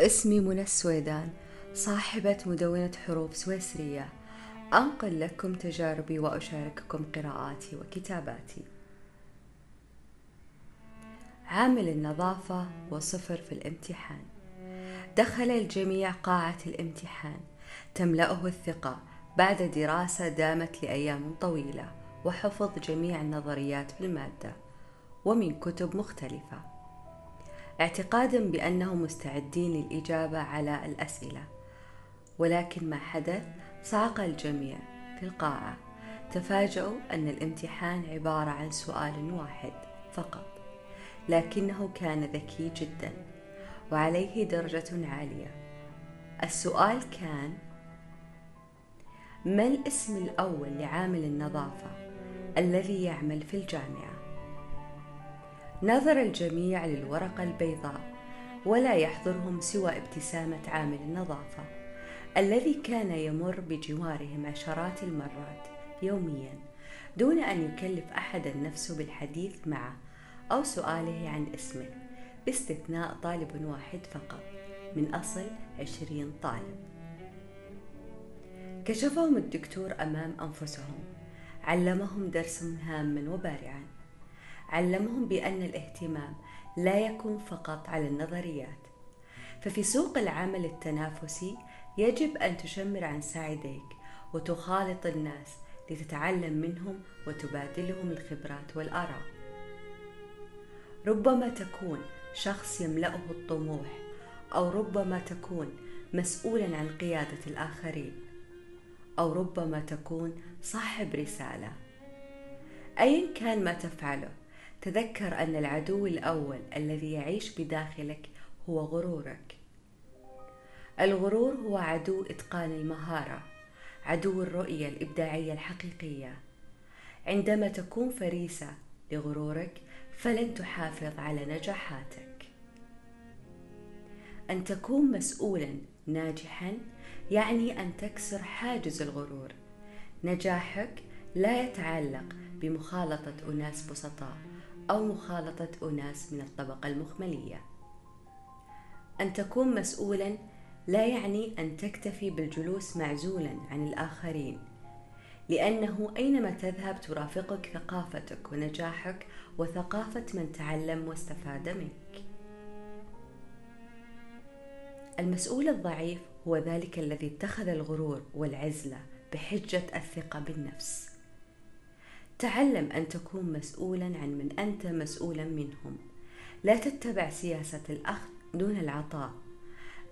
اسمي منى السويدان صاحبة مدونة حروف سويسرية. أنقل لكم تجاربي وأشارككم قراءاتي وكتاباتي. عامل النظافة وصفر في الامتحان. دخل الجميع قاعة الامتحان. تملأه الثقة. بعد دراسة دامت لأيام طويلة. وحفظ جميع النظريات في المادة ومن كتب مختلفة. اعتقادا بأنهم مستعدين للإجابة على الأسئلة. ولكن ما حدث؟ صعق الجميع في القاعة. تفاجؤوا أن الامتحان عبارة عن سؤال واحد فقط لكنه كان ذكي جدا وعليه درجة عالية. السؤال كان ما الاسم الأول لعامل النظافة الذي يعمل في الجامعة؟ نظر الجميع للورقة البيضاء ولا يحضرهم سوى ابتسامة عامل النظافة الذي كان يمر بجوارهم عشرات المرات يوميا دون أن يكلف أحدا نفسه بالحديث معه أو سؤاله عن اسمه باستثناء طالب واحد فقط من أصل عشرين طالب. كشفهم الدكتور أمام أنفسهم علمهم درسا هاما وبارعا علمهم بأن الاهتمام لا يكون فقط على النظريات. ففي سوق العمل التنافسي يجب أن تشمر عن ساعديك وتخالط الناس لتتعلم منهم وتبادلهم الخبرات والآراء. ربما تكون شخص يملأه الطموح أو ربما تكون مسؤولا عن قيادة الآخرين أو ربما تكون صاحب رسالة. أيا كان ما تفعله تذكر أن العدو الأول الذي يعيش بداخلك هو غرورك. الغرور هو عدو إتقان المهارة عدو الرؤية الإبداعية الحقيقية. عندما تكون فريسة لغرورك فلن تحافظ على نجاحاتك. أن تكون مسؤولا ناجحا يعني أن تكسر حاجز الغرور. نجاحك لا يتعلق بمخالطة أناس بسطاء أو مخالطة أناس من الطبقة المخملية. أن تكون مسؤولا لا يعني أن تكتفي بالجلوس معزولا عن الآخرين لأنه أينما تذهب ترافقك ثقافتك ونجاحك وثقافة من تعلم واستفاد منك. المسؤول الضعيف هو ذلك الذي اتخذ الغرور والعزلة بحجة الثقة بالنفس. تعلم أن تكون مسؤولا عن من أنت مسؤولا منهم. لا تتبع سياسة الأخذ دون العطاء.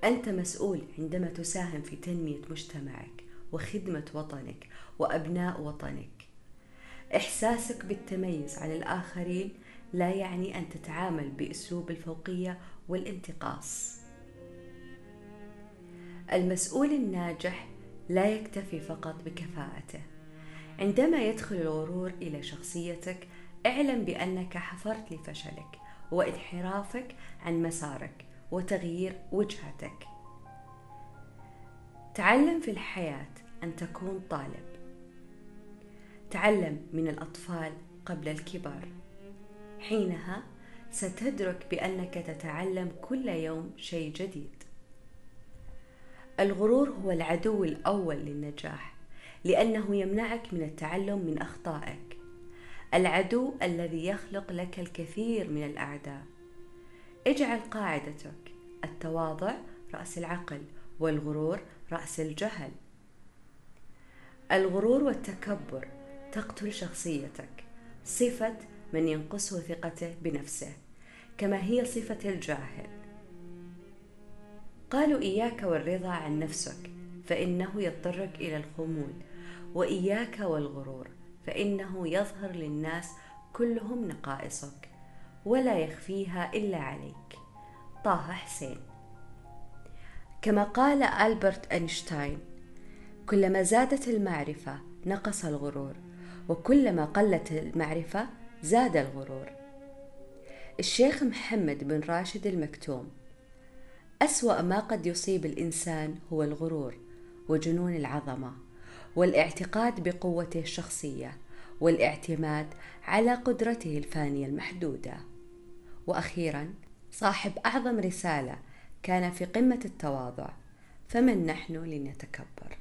أنت مسؤول عندما تساهم في تنمية مجتمعك وخدمة وطنك وأبناء وطنك. إحساسك بالتميز عن الآخرين لا يعني أن تتعامل بأسلوب الفوقية والانتقاص. المسؤول الناجح لا يكتفي فقط بكفاءته. عندما يدخل الغرور إلى شخصيتك اعلم بأنك حفرت لفشلك وانحرافك عن مسارك وتغيير وجهتك. تعلم في الحياة أن تكون طالب. تعلم من الأطفال قبل الكبار. حينها ستدرك بأنك تتعلم كل يوم شيء جديد. الغرور هو العدو الأول للنجاح. لأنه يمنعك من التعلم من أخطائك. العدو الذي يخلق لك الكثير من الأعداء. اجعل قاعدتك التواضع رأس العقل والغرور رأس الجهل. الغرور والتكبر تقتل شخصيتك. صفة من ينقصه ثقته بنفسه كما هي صفة الجاهل. قالوا إياك والرضا عن نفسك. فإنه يضطرك إلى الخمول وإياك والغرور فإنه يظهر للناس كلهم نقائصك ولا يخفيها إلا عليك. طه حسين. كما قال ألبرت أينشتاين كلما زادت المعرفة نقص الغرور وكلما قلت المعرفة زاد الغرور. الشيخ محمد بن راشد المكتوم. أسوأ ما قد يصيب الإنسان هو الغرور. وجنون العظمة والاعتقاد بقوته الشخصية والاعتماد على قدرته الفانية المحدودة. وأخيرا صاحب أعظم رسالة كان في قمة التواضع فمن نحن لنتكبر؟